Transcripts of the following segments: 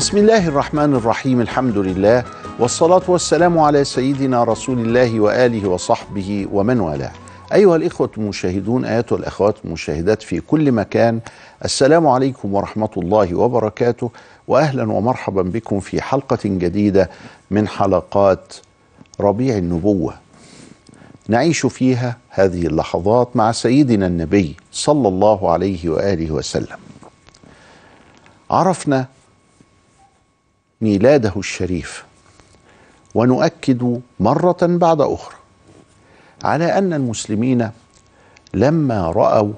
بسم الله الرحمن الرحيم الحمد لله والصلاة والسلام على سيدنا رسول الله وآله وصحبه ومن والاه. أيها الإخوة المشاهدون أيها الأخوات المشاهدات في كل مكان السلام عليكم ورحمة الله وبركاته وأهلا ومرحبا بكم في حلقة جديدة من حلقات ربيع النبوة. نعيش فيها هذه اللحظات مع سيدنا النبي صلى الله عليه وآله وسلم. عرفنا ميلاده الشريف. ونؤكد مرة بعد أخرى على أن المسلمين لما رأوا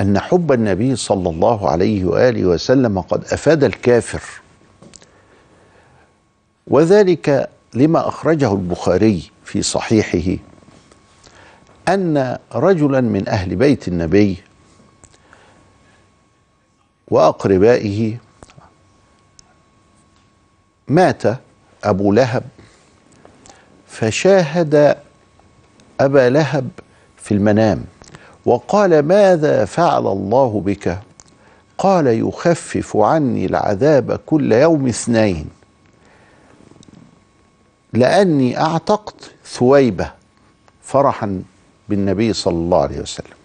أن حب النبي صلى الله عليه وآله وسلم قد أفاد الكافر وذلك لما أخرجه البخاري في صحيحه أن رجلا من أهل بيت النبي وأقربائه مات أبو لهب فشاهد أبا لهب في المنام وقال ماذا فعل الله بك؟ قال يخفف عني العذاب كل يوم اثنين لأني أعتقت ثويبة. فرحا بالنبي صلى الله عليه وسلم.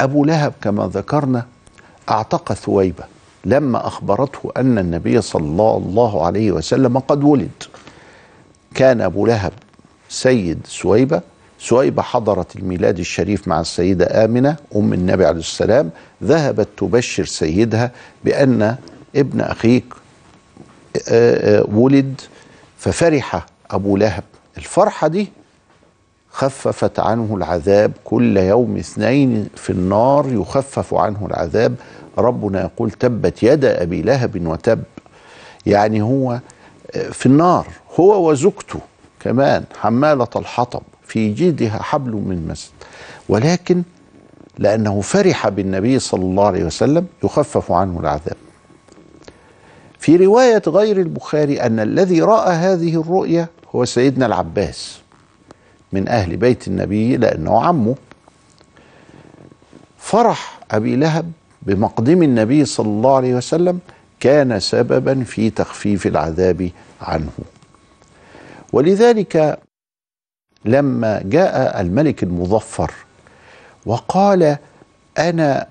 أبو لهب كما ذكرنا أعتق ثويبة. لما أخبرته أن النبي صلى الله عليه وسلم قد ولد. كان أبو لهب سيد سويبة. سويبة حضرت الميلاد الشريف مع السيدة آمنة أم النبي عليه السلام. ذهبت تبشر سيدها بأن ابن أخيك ولد. ففرح أبو لهب. الفرحة دي خففت عنه العذاب كل يوم اثنين في النار يخفف عنه العذاب. ربنا يقول تبت يد أبي لهب وتب. يعني هو في النار هو وزوجته كمان حمالة الحطب في جيدها حبل من مسد. ولكن لأنه فرح بالنبي صلى الله عليه وسلم يخفف عنه العذاب. في رواية غير البخاري أن الذي رأى هذه الرؤيا هو سيدنا العباس. من أهل بيت النبي لأنه عمه. فرح أبي لهب بمقدم النبي صلى الله عليه وسلم كان سببا في تخفيف العذاب عنه. ولذلك لما جاء الملك المظفر وقال أنا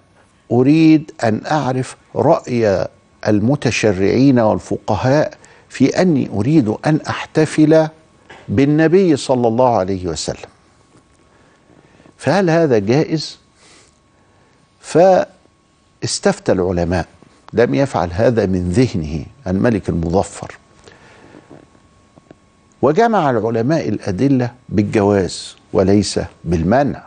أريد أن أعرف رأي المتشرعين والفقهاء في أني أريد أن أحتفل بالنبي صلى الله عليه وسلم. فهل هذا جائز؟ فاستفتى العلماء لم يفعل هذا من ذهنه الملك المظفر. وجمع العلماء الأدلة بالجواز وليس بالمنع.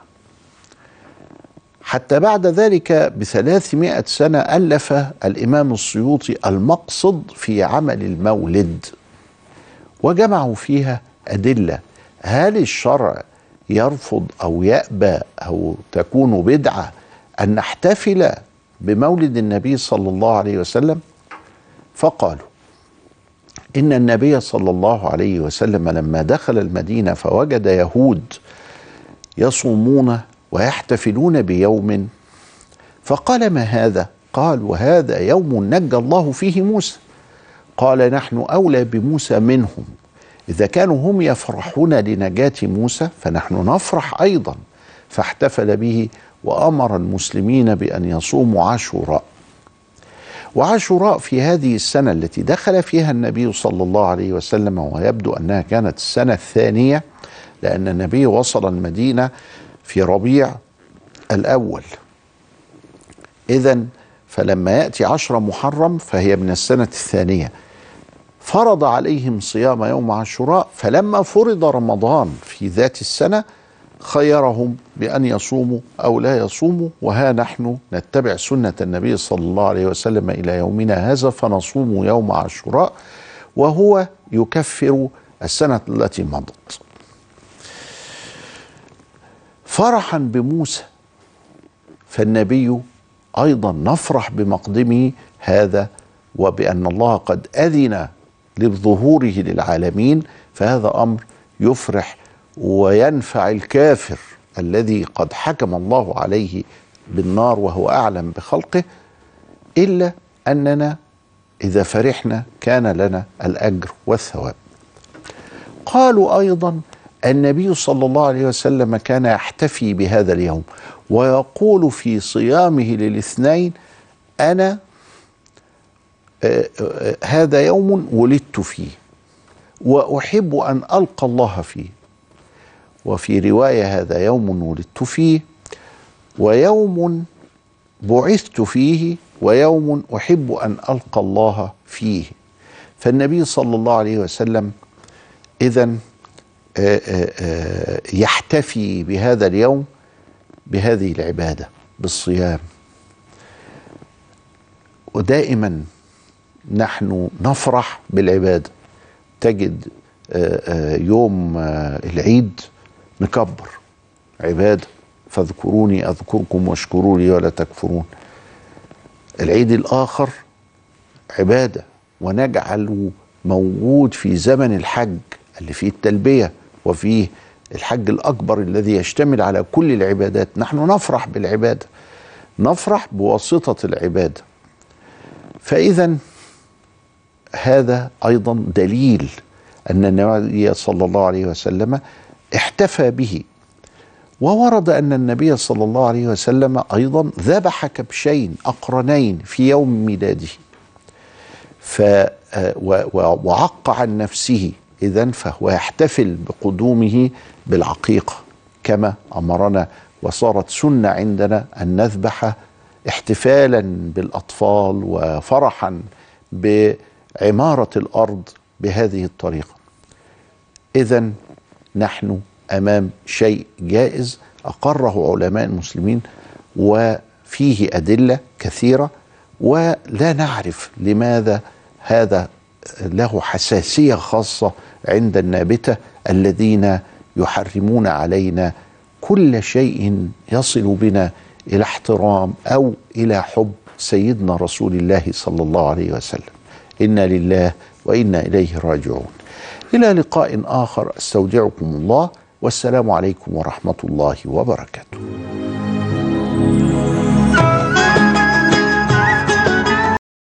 حتى بعد ذلك بثلاثمائة سنة ألف الإمام السيوطي المقصد في عمل المولد. وجمعوا فيها أدلة. هل الشرع يرفض أو يأبى أو تكون بدعة أن نحتفل بمولد النبي صلى الله عليه وسلم؟ فقالوا إن النبي صلى الله عليه وسلم لما دخل المدينة فوجد يهود يصومون ويحتفلون بيوم. فقال ما هذا؟ قال وهذا يوم نجى الله فيه موسى. قال نحن أولى بموسى منهم. إذا كانوا هم يفرحون لنجاة موسى فنحن نفرح أيضا فاحتفل به وأمر المسلمين بأن يصوموا عاشوراء. وعاشوراء في هذه السنة التي دخل فيها النبي صلى الله عليه وسلم ويبدو أنها كانت السنة الثانية لأن النبي وصل المدينة في ربيع الأول. إذا فلما يأتي عشر محرم فهي من السنة الثانية. فرض عليهم صيام يوم عاشوراء فلما فرض رمضان في ذات السنة خيرهم بأن يصوموا أو لا يصوموا وها نحن نتبع سنة النبي صلى الله عليه وسلم إلى يومنا هذا فنصوم يوم عاشوراء وهو يكفر السنة التي مضت. فرحا بموسى فالنبي أيضا نفرح بمقدمه هذا وبأن الله قد أذن لظهوره للعالمين فهذا أمر يفرح وينفع الكافر الذي قد حكم الله عليه بالنار وهو أعلم بخلقه إلا أننا إذا فرحنا كان لنا الأجر والثواب. قالوا أيضا النبي صلى الله عليه وسلم كان يحتفي بهذا اليوم ويقول في صيامه للاثنين آه، هذا يوم ولدت فيه وأحب أن ألقى الله فيه. وفي رواية هذا يوم ولدت فيه ويوم بعثت فيه ويوم أحب أن ألقى الله فيه. فالنبي صلى الله عليه وسلم اذا يحتفي بهذا اليوم بهذه العبادة بالصيام. ودائما نحن نفرح بالعبادة. تجد يوم العيد نكبر عبادة فاذكروني أذكركم واشكروا لي ولا تكفرون. العيد الآخر عبادة ونجعله موجود في زمن الحج اللي فيه التلبية وفيه الحج الأكبر الذي يشتمل على كل العبادات. نحن نفرح بالعبادة نفرح بواسطة العبادة. فإذا هذا أيضا دليل أن النبي صلى الله عليه وسلم احتفى به. وورد أن النبي صلى الله عليه وسلم أيضا ذبح كبشين أقرنين في يوم ميلاده. ف وعق عن نفسه إذا فهو يحتفل بقدومه بالعقيقة كما أمرنا وصارت سنة عندنا أن نذبح احتفالا بالأطفال وفرحا بعمارة الأرض بهذه الطريقة. إذا نحن أمام شيء جائز أقره علماء المسلمين وفيه أدلة كثيرة ولا نعرف لماذا هذا له حساسية خاصة عند النابتة الذين يحرمون علينا كل شيء يصل بنا إلى احترام أو إلى حب سيدنا رسول الله صلى الله عليه وسلم. إنا لله وإنا إليه راجعون. إلى لقاء آخر أستودعكم الله والسلام عليكم ورحمة الله وبركاته.